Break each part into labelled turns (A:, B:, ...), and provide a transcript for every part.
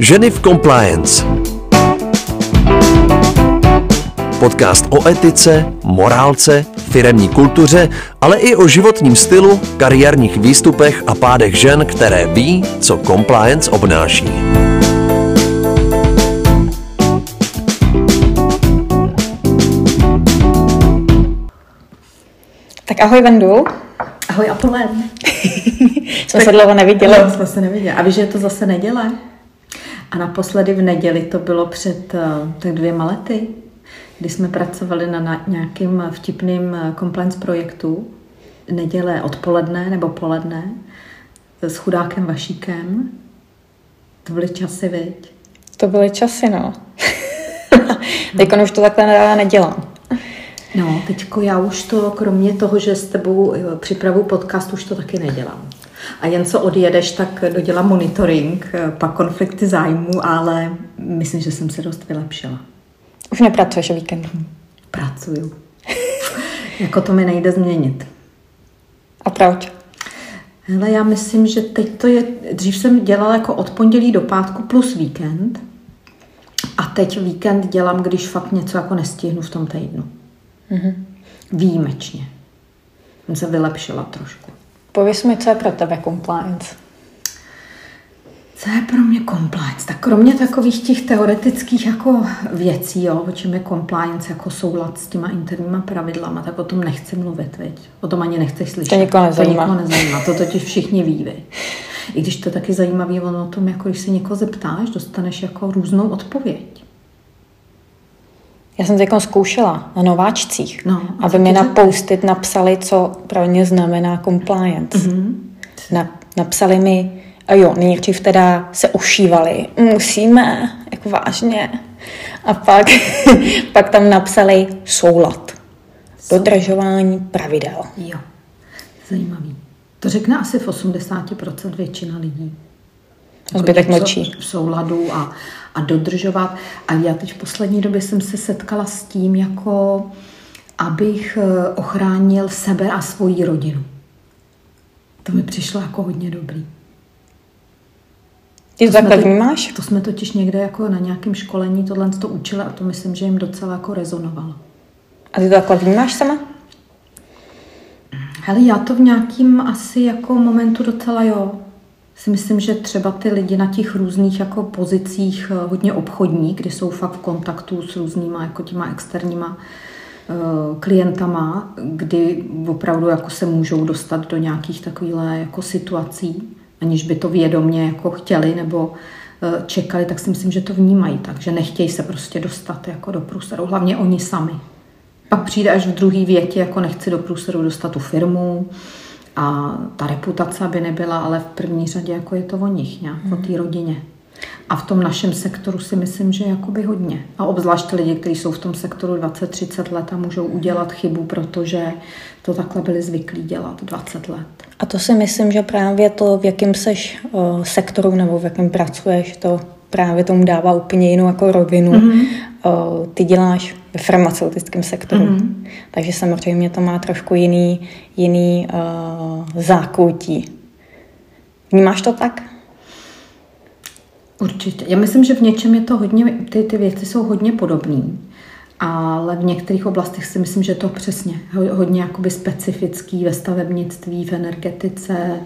A: Ženy v compliance. Podcast o etice, morálce, firemní kultuře, ale i o životním stylu, kariérních výstupech a pádech žen, které ví, co compliance obnáší.
B: Tak ahoj Vendu.
C: Ahoj Apolen.
B: jsme se dlouho neviděli.
C: No, jsme se neviděli. A víš, že je to zase neděle? A naposledy v neděli to bylo před uh, tak dvěma lety, kdy jsme pracovali na, nějakým vtipným uh, compliance projektu. Neděle odpoledne nebo poledne s chudákem Vašíkem. To byly časy, viď?
B: To byly časy, no. Teď už to takhle nedělám.
C: No, teďko já už to, kromě toho, že s tebou eh, připravu podcast, už to taky nedělám. A jen co odjedeš, tak dodělám monitoring, eh, pak konflikty zájmu, ale myslím, že jsem se dost vylepšila.
B: Už nepracuješ o víkendu?
C: Pracuju. jako to mi nejde změnit.
B: A proč?
C: Hele, já myslím, že teď to je, dřív jsem dělala jako od pondělí do pátku plus víkend a teď víkend dělám, když fakt něco jako nestihnu v tom týdnu. Mm-hmm. Výjimečně. Jsem se vylepšila trošku.
B: Pověz mi, co je pro tebe compliance?
C: Co je pro mě compliance? Tak kromě takových těch teoretických jako věcí, jo, o čem je compliance, jako soulad s těma interníma pravidlama, tak o tom nechci mluvit, viď? O tom ani nechceš slyšet.
B: To nikoho nezajímá.
C: To nikoho nezajímá, to totiž všichni ví, viď? I když to je taky zajímavý, ono o tom, jako když se někoho zeptáš, dostaneš jako různou odpověď.
B: Já jsem to zkoušela na nováčcích, no, aby mi na postit napsali, co pro ně znamená compliance. Mm-hmm. Na, napsali mi, a jo, nejdřív teda se ušívali, musíme, jako vážně. A pak, pak tam napsali soulad, dodržování pravidel.
C: Jo, zajímavý. To řekne asi v 80% většina lidí.
B: Zbytek mlčí.
C: V souladu a, a dodržovat. A já teď v poslední době jsem se setkala s tím, jako abych eh, ochránil sebe a svoji rodinu. To mi přišlo jako hodně dobrý.
B: Ty to takhle vnímáš?
C: To jsme totiž někde jako na nějakém školení tohle to učili a to myslím, že jim docela jako rezonovalo.
B: A ty to takhle vnímáš sama?
C: Hele, já to v nějakým asi jako momentu docela jo si myslím, že třeba ty lidi na těch různých jako pozicích eh, hodně obchodní, kdy jsou fakt v kontaktu s různýma jako těma externíma eh, klientama, kdy opravdu jako se můžou dostat do nějakých takovýhle jako situací, aniž by to vědomně jako chtěli nebo eh, čekali, tak si myslím, že to vnímají. Tak, že nechtějí se prostě dostat jako do průseru, hlavně oni sami. Pak přijde až v druhé větě, jako nechci do průseru dostat tu firmu, a ta reputace by nebyla, ale v první řadě jako je to o nich, nějak hmm. o té rodině. A v tom našem sektoru si myslím, že jakoby hodně. A obzvlášť lidi, kteří jsou v tom sektoru 20-30 let a můžou udělat chybu, protože to takhle byli zvyklí dělat 20 let.
B: A to si myslím, že právě to, v jakém seš uh, sektoru nebo v jakém pracuješ, to právě tomu dává úplně jinou jako rovinu. Mm-hmm. Uh, ty děláš ve farmaceutickém sektoru, mm-hmm. takže samozřejmě to má trošku jiný, jiný uh, zákoutí. Vnímáš to tak?
C: Určitě. Já myslím, že v něčem je to hodně, ty, ty věci jsou hodně podobné, ale v některých oblastech si myslím, že to přesně hodně jakoby specifický ve stavebnictví, v energetice,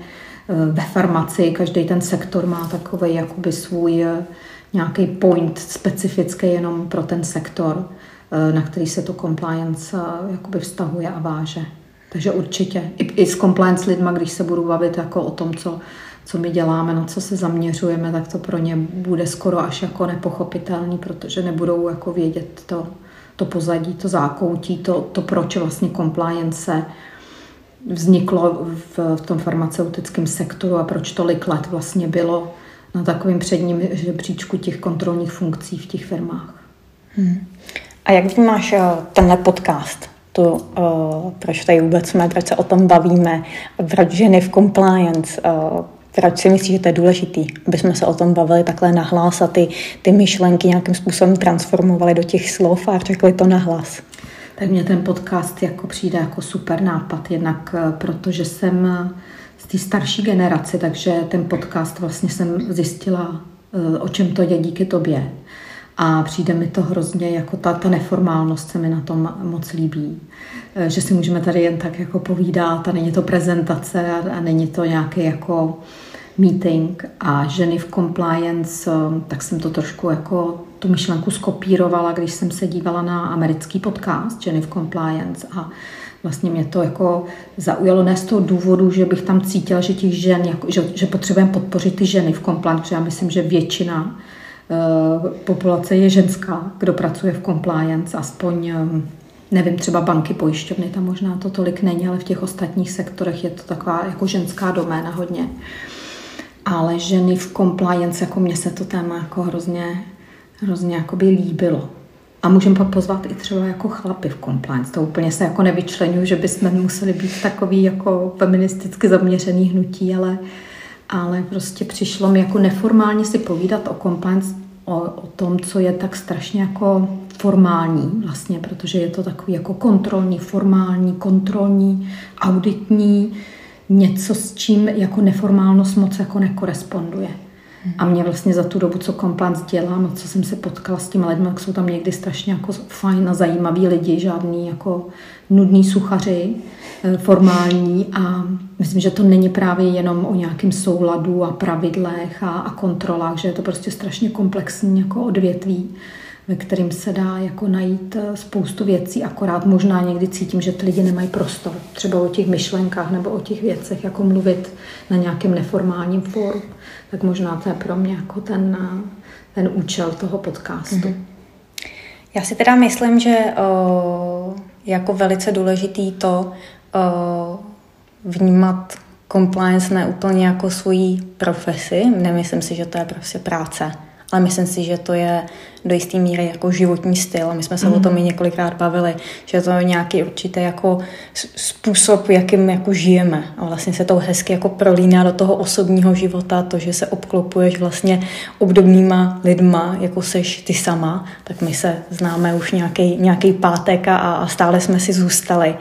C: Eh, ve farmaci každý ten sektor má takový jakoby svůj eh, nějaký point specifický jenom pro ten sektor, na který se to compliance jakoby vztahuje a váže. Takže určitě. I, i s compliance lidma, když se budu bavit jako o tom, co, co my děláme, na co se zaměřujeme, tak to pro ně bude skoro až jako nepochopitelný, protože nebudou jako vědět to, to pozadí, to zákoutí, to, to proč vlastně compliance vzniklo v, v tom farmaceutickém sektoru a proč tolik let vlastně bylo na takovém předním žebříčku těch kontrolních funkcí v těch firmách.
B: Hmm. A jak vnímáš uh, tenhle podcast? To, uh, proč tady vůbec jsme, proč se o tom bavíme, proč ženy v compliance, uh, proč si myslíš, že to je důležitý, aby jsme se o tom bavili takhle nahlas a ty, ty myšlenky nějakým způsobem transformovali do těch slov a řekli to nahlas?
C: tak mně ten podcast jako přijde jako super nápad, jednak eh, protože jsem eh, z té starší generace, takže ten podcast vlastně jsem zjistila o čem to je díky tobě. A přijde mi to hrozně, jako ta, ta neformálnost se mi na tom moc líbí. Eh, že si můžeme tady jen tak jako povídat a není to prezentace a, a není to nějaký jako meeting a ženy v compliance, eh, tak jsem to trošku jako tu myšlenku skopírovala, když jsem se dívala na americký podcast ženy v compliance a vlastně mě to jako zaujalo ne z toho důvodu, že bych tam cítila, že těch žen, jako, že, že potřebujeme podpořit ty ženy v compliance, protože já myslím, že většina populace je ženská, kdo pracuje v compliance, aspoň um, nevím, třeba banky, pojišťovny, tam možná to tolik není, ale v těch ostatních sektorech je to taková jako ženská doména hodně. Ale ženy v compliance, jako mně se to téma jako hrozně, hrozně líbilo. A můžeme pak pozvat i třeba jako chlapy v compliance. To úplně se jako nevyčlenuju, že bychom museli být takový jako feministicky zaměřený hnutí, ale, ale prostě přišlo mi jako neformálně si povídat o compliance, o, o tom, co je tak strašně jako formální vlastně, protože je to takový jako kontrolní, formální, kontrolní, auditní, něco s čím jako neformálnost moc jako nekoresponduje. A mě vlastně za tu dobu, co komplans dělám a co jsem se potkala s těmi lidmi, tak jsou tam někdy strašně jako fajn a zajímaví lidi, žádný jako nudný suchaři, eh, formální. A myslím, že to není právě jenom o nějakém souladu a pravidlech a, a kontrolách, že je to prostě strašně komplexní jako odvětví ve kterým se dá jako najít eh, spoustu věcí, akorát možná někdy cítím, že ty lidi nemají prostor, třeba o těch myšlenkách nebo o těch věcech, jako mluvit na nějakém neformálním fóru, tak možná to je pro mě jako ten, eh, ten účel toho podcastu. Mm-hmm.
B: Já si teda myslím, že o, eh, jako velice důležitý to o, vnímat compliance ne úplně jako svoji profesi. Nemyslím si, že to je prostě práce ale myslím si, že to je do jisté míry jako životní styl. My jsme se mm. o tom i mhm. několikrát bavili, že to je nějaký určitý jako způsob, jakým jako žijeme. A vlastně se to hezky jako prolíná do toho osobního života, to, že se obklopuješ vlastně obdobnýma lidma, jako seš ty sama, tak my se známe už nějaký, nějaký pátek a, a stále jsme si zůstali.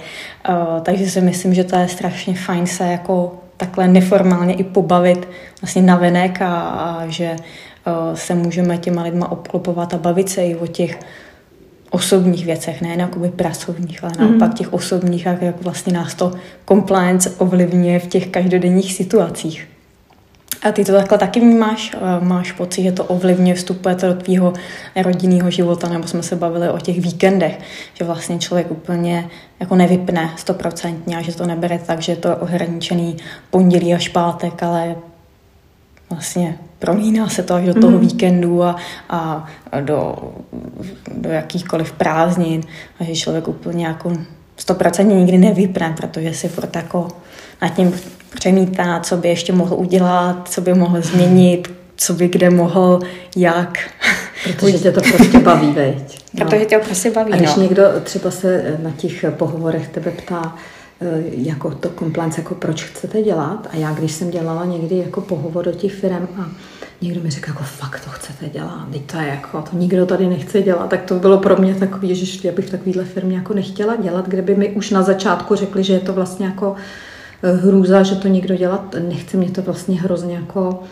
B: Uh, takže si myslím, že to je strašně fajn se jako takhle neformálně i pobavit vlastně navenek a, a že se můžeme těma lidma obklopovat a bavit se i o těch osobních věcech, ne jakoby pracovních, ale naopak mm. těch osobních, jak, jak vlastně nás to compliance ovlivňuje v těch každodenních situacích. A ty to takhle taky vnímáš? Eh, máš pocit, že to ovlivňuje, vstupuje to do tvýho rodinného života, nebo jsme se bavili o těch víkendech, že vlastně člověk úplně jako nevypne stoprocentně a že to nebere tak, že to je ohraničený pondělí až pátek, ale vlastně prolíná se to až do toho mm. víkendu a, a do, do jakýchkoliv prázdnin a že člověk úplně jako stoprocentně nikdy nevypne, protože si furt jako nad tím přemítá, co by ještě mohl udělat, co by mohl změnit, co by kde mohl, jak.
C: Protože tě to prostě baví, veď.
B: No. Protože tě to prostě baví,
C: A když
B: no.
C: někdo třeba se na těch pohovorech tebe ptá, jako to compliance, jako proč chcete dělat. A já, když jsem dělala někdy jako pohovor do těch firm a někdo mi řekl, jako fakt to chcete dělat, teď to je jako, to nikdo tady nechce dělat, tak to bylo pro mě takový, že já bych takovýhle firmě jako nechtěla dělat, kde by mi už na začátku řekli, že je to vlastně jako eh, hrůza, že to nikdo dělat nechce, mě to vlastně hrozně jako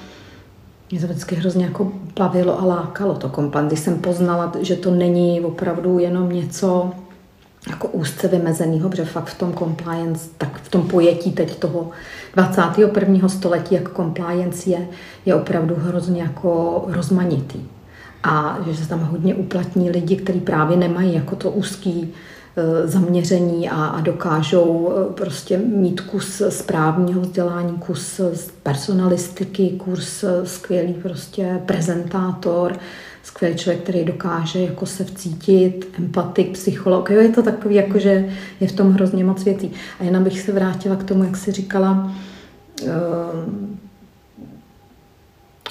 C: mě to vždycky hrozně jako bavilo a lákalo to kompan. Když jsem poznala, že to není opravdu jenom něco, jako úzce vymezenýho, protože fakt v tom compliance, tak v tom pojetí teď toho 21. století, jak compliance je, je opravdu hrozně jako rozmanitý. A že se tam hodně uplatní lidi, kteří právě nemají jako to úzký e, zaměření a, a dokážou e, prostě mít kus správního vzdělání, kus personalistiky, kurz e, skvělý prostě prezentátor, skvělý člověk, který dokáže jako se vcítit, empatik, psycholog. Jo, je to takový, jako že je v tom hrozně moc věcí. A jen bych se vrátila k tomu, jak jsi říkala, uh,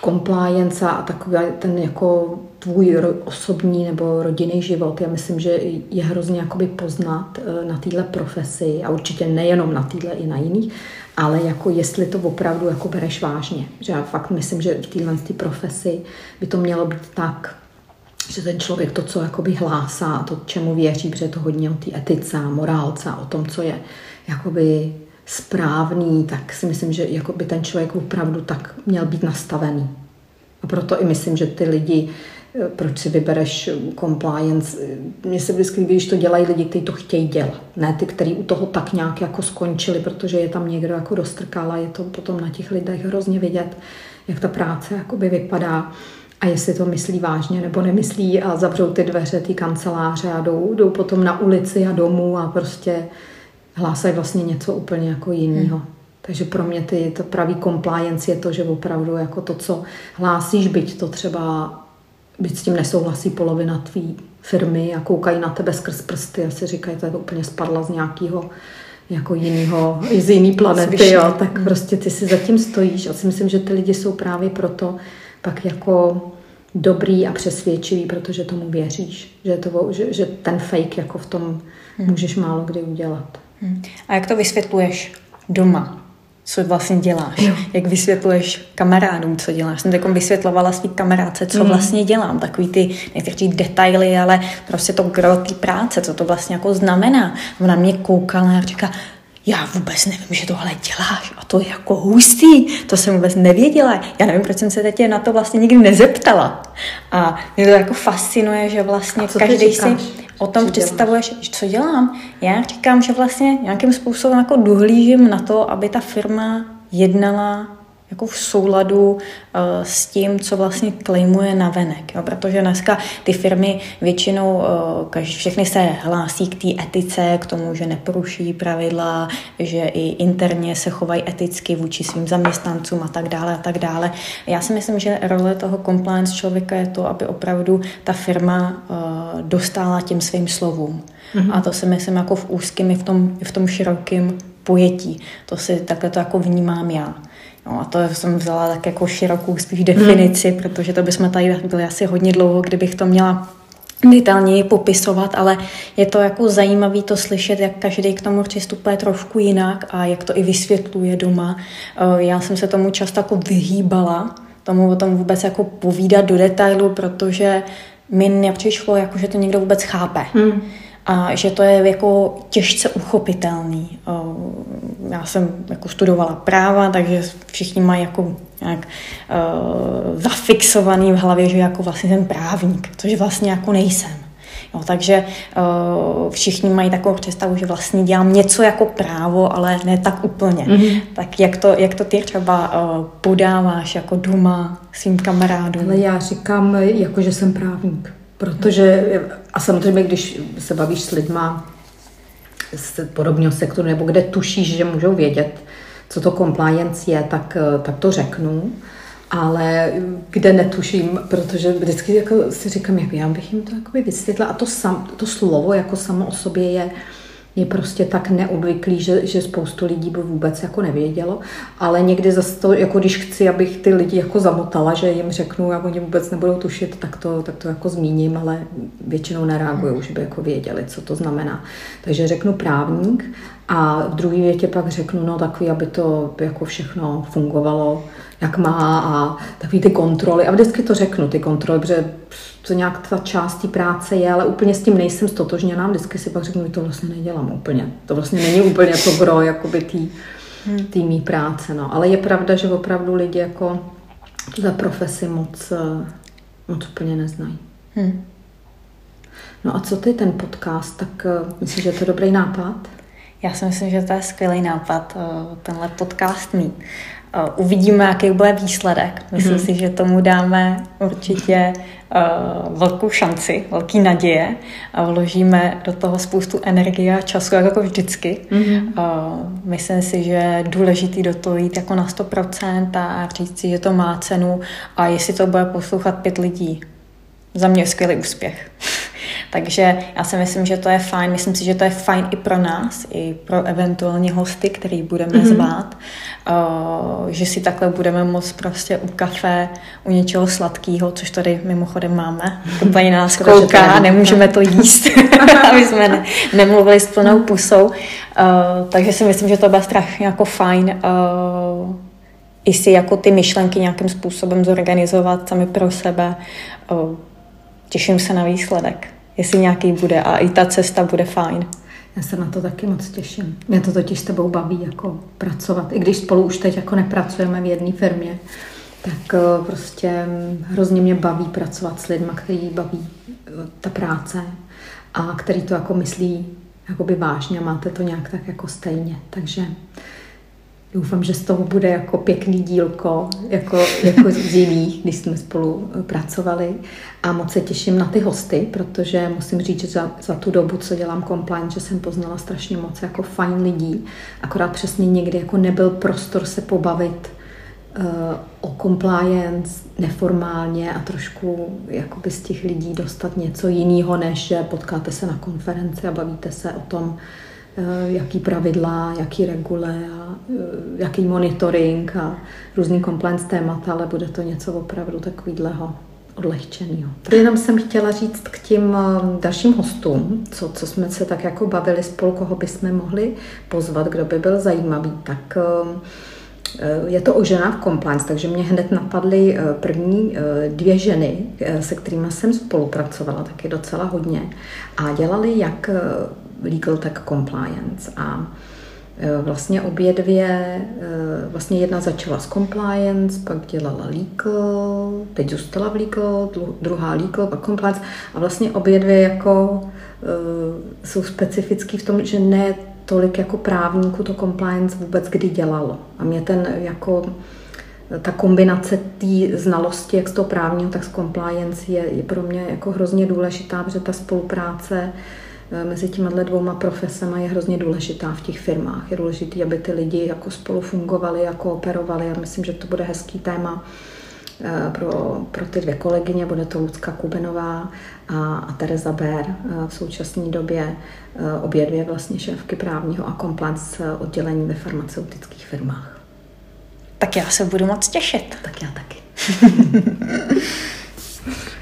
C: compliance a takový ten jako tvůj osobní nebo rodinný život. Já myslím, že je hrozně jakoby poznat eh, na téhle profesi a určitě nejenom na téhle i na jiných, ale jako jestli to opravdu jako bereš vážně. Že já fakt myslím, že v téhle profesi by to mělo být tak, že ten člověk to, co jakoby hlásá, to, čemu věří, protože je to hodně o té etice a morálce o tom, co je jakoby správný, tak si myslím, že jakoby ten člověk opravdu tak měl být nastavený. A proto i myslím, že ty lidi, proč si vybereš compliance, mně se vždycky líbí, když to dělají lidi, kteří to chtějí dělat. Ne ty, kteří u toho tak nějak jako skončili, protože je tam někdo jako dostrkal a je to potom na těch lidech hrozně vidět, jak ta práce jakoby vypadá a jestli to myslí vážně nebo nemyslí a zavřou ty dveře, ty kanceláře a jdou, jdou potom na ulici a domů a prostě hlásají vlastně něco úplně jako jiného. Hmm. Takže pro mě ty, to pravý compliance je to, že opravdu jako to, co hlásíš, byť to třeba, byť s tím nesouhlasí polovina tvý firmy a koukají na tebe skrz prsty a si říkají, to je to úplně spadla z nějakého jako jiného, z jiný planety, jo, tak hmm. prostě ty si zatím stojíš a si myslím, že ty lidi jsou právě proto pak jako dobrý a přesvědčivý, protože tomu věříš, že, to, že, že ten fake jako v tom hmm. můžeš málo kdy udělat.
B: Hmm. A jak to vysvětluješ doma? Co vlastně děláš? Jo. Jak vysvětluješ kamarádům, co děláš? Jsem takovým vysvětlovala svý kamarádce, co hmm. vlastně dělám. Takový ty, nechci detaily, ale prostě to gro té práce, co to vlastně jako znamená. Ona mě koukala a říká, já vůbec nevím, že tohle děláš a to je jako hustý, to jsem vůbec nevěděla. Já nevím, proč jsem se teď na to vlastně nikdy nezeptala. A mě to jako fascinuje, že vlastně každý si o tom co představuješ, děláš? co dělám. Já říkám, že vlastně nějakým způsobem jako dohlížím na to, aby ta firma jednala jako v souladu uh, s tím, co vlastně klejmuje na venek. Jo? Protože dneska ty firmy většinou, uh, všechny se hlásí k té etice, k tomu, že neporuší pravidla, že i interně se chovají eticky vůči svým zaměstnancům a tak dále a tak dále. Já si myslím, že role toho compliance člověka je to, aby opravdu ta firma uh, dostala těm svým slovům. Mm-hmm. A to si myslím jako v úzkém i v tom, v tom širokém pojetí. To si takhle to jako vnímám já. No a to jsem vzala tak jako širokou spíš definici, hmm. protože to bychom tady byli asi hodně dlouho, kdybych to měla detailněji popisovat, ale je to jako zajímavé to slyšet, jak každý k tomu přistupuje trošku jinak a jak to i vysvětluje doma. Eh, já jsem se tomu často jako vyhýbala, tomu o tom vůbec jako povídat do detailu, protože mi nepřišlo, jako, že to někdo vůbec chápe. Hmm a že to je jako těžce uchopitelný. Já jsem jako studovala práva, takže všichni mají jako nějak uh, zafixovaný v hlavě, že jako vlastně ten právník, což vlastně jako nejsem. Jo, takže uh, všichni mají takovou představu, že vlastně dělám něco jako právo, ale ne tak úplně. Mm-hmm. Tak jak to, jak to ty třeba uh, podáváš jako doma svým kamarádům?
C: Ale já říkám, jako že jsem právník. Protože, a samozřejmě, když se bavíš s lidma z podobného sektoru, nebo kde tušíš, že můžou vědět, co to compliance je, tak, tak to řeknu. Ale kde netuším, protože vždycky jako si říkám, jak já bych jim to vysvětlila. A to, sam, to slovo jako samo o sobě je, je prostě tak neobvyklý, že, že spoustu lidí by vůbec jako nevědělo, ale někdy zase to, jako když chci, abych ty lidi jako zamotala, že jim řeknu a oni vůbec nebudou tušit, tak to, tak to jako zmíním, ale většinou nereagují, už by jako věděli, co to znamená. Takže řeknu právník a v druhé větě pak řeknu, no takový, aby to jako všechno fungovalo, jak má a takový ty kontroly. A vždycky to řeknu, ty kontroly, protože to nějak ta část té práce je, ale úplně s tím nejsem stotožněná. Vždycky si pak řeknu, že to vlastně nedělám úplně. To vlastně není úplně to gro jakoby tý, hmm. tý mý práce. No. Ale je pravda, že opravdu lidi jako za profesi moc, moc úplně neznají. Hmm. No a co ty ten podcast, tak myslíš, že to je dobrý nápad?
B: Já si myslím, že to je skvělý nápad, eh, tenhle podcast mít. Eh, uvidíme, jaký bude výsledek. Myslím mm-hmm. si, že tomu dáme určitě uh, velkou šanci, velký naděje a vložíme do toho spoustu energie a času, jako vždycky. Mm-hmm. Uh, myslím si, že je důležitý do toho jít jako na 100% a říct si, že to má cenu a jestli to bude poslouchat pět lidí, za mě skvělý úspěch. Takže já si myslím, že to je fajn. Myslím si, že to je fajn i pro nás, i pro eventuální hosty, který budeme mm-hmm. zvát, uh, že si takhle budeme moct prostě u kafe, u něčeho sladkého, což tady mimochodem máme. To paní nás kouká, nemůžeme to jíst, aby jsme ne, nemluvili s plnou pusou. Uh, takže si myslím, že to bude strašně jako fajn uh, i si jako ty myšlenky nějakým způsobem zorganizovat sami pro sebe. Uh, těším se na výsledek jestli nějaký bude a i ta cesta bude fajn.
C: Já se na to taky moc těším. Mě to totiž s tebou baví jako pracovat. I když spolu už teď jako nepracujeme v jedné firmě, tak eh, prostě hrozně mě baví pracovat s lidmi, který baví eh, ta práce a který to jako myslí jakoby vážně a máte to nějak tak jako stejně. Takže doufám, že z toho bude jako pěkný dílko, jako, jako z jiných, když jsme spolu eh, pracovali. A moc se těším na ty hosty, protože musím říct, že za, za tu dobu, co dělám compliance, že jsem poznala strašně moc jako fajn lidí. Akorát přesně někdy jako nebyl prostor se pobavit uh, o compliance neformálně a trošku jakoby z těch lidí dostat něco jiného, než že potkáte se na konferenci a bavíte se o tom, Eh, jaký pravidla, jaký regule, a jaký monitoring a různý compliance témata, ale bude to něco opravdu takového odlehčeného. Jenom jsem chtěla říct k těm eh, dalším hostům, co, co jsme se tak jako bavili spolu, koho bychom mohli pozvat, kdo by byl zajímavý, tak je to o ženách compliance, takže mě hned napadly první dvě ženy, se kterými jsem spolupracovala taky docela hodně a dělali jak legal tech compliance a Vlastně obě dvě, e, vlastně jedna začala s compliance, pak dělala legal, teď zůstala v legal, druhá legal, pak compliance a vlastně obě dvě jako e, jsou specifický v tom, že ne tolik jako právníku to compliance vůbec kdy dělalo. A mě ten jako ta kombinace té znalosti, jak z toho právního, tak z compliance je, je pro mě jako hrozně důležitá, protože ta spolupráce Eh, mezi těma dvouma profesemi je hrozně důležitá v těch firmách. Je důležité, aby ty lidi jako spolu fungovali a kooperovali. Já myslím, že to bude hezký téma eh, pro, pro ty dvě kolegyně. Bude to Lucka Kubenová a, a Tereza Bér eh, v současné době. Obě dvě vlastně šéfky právního a compliance oddělení ve farmaceutických firmách.
B: Tak já se budu moc těšit.
C: Tak já taky.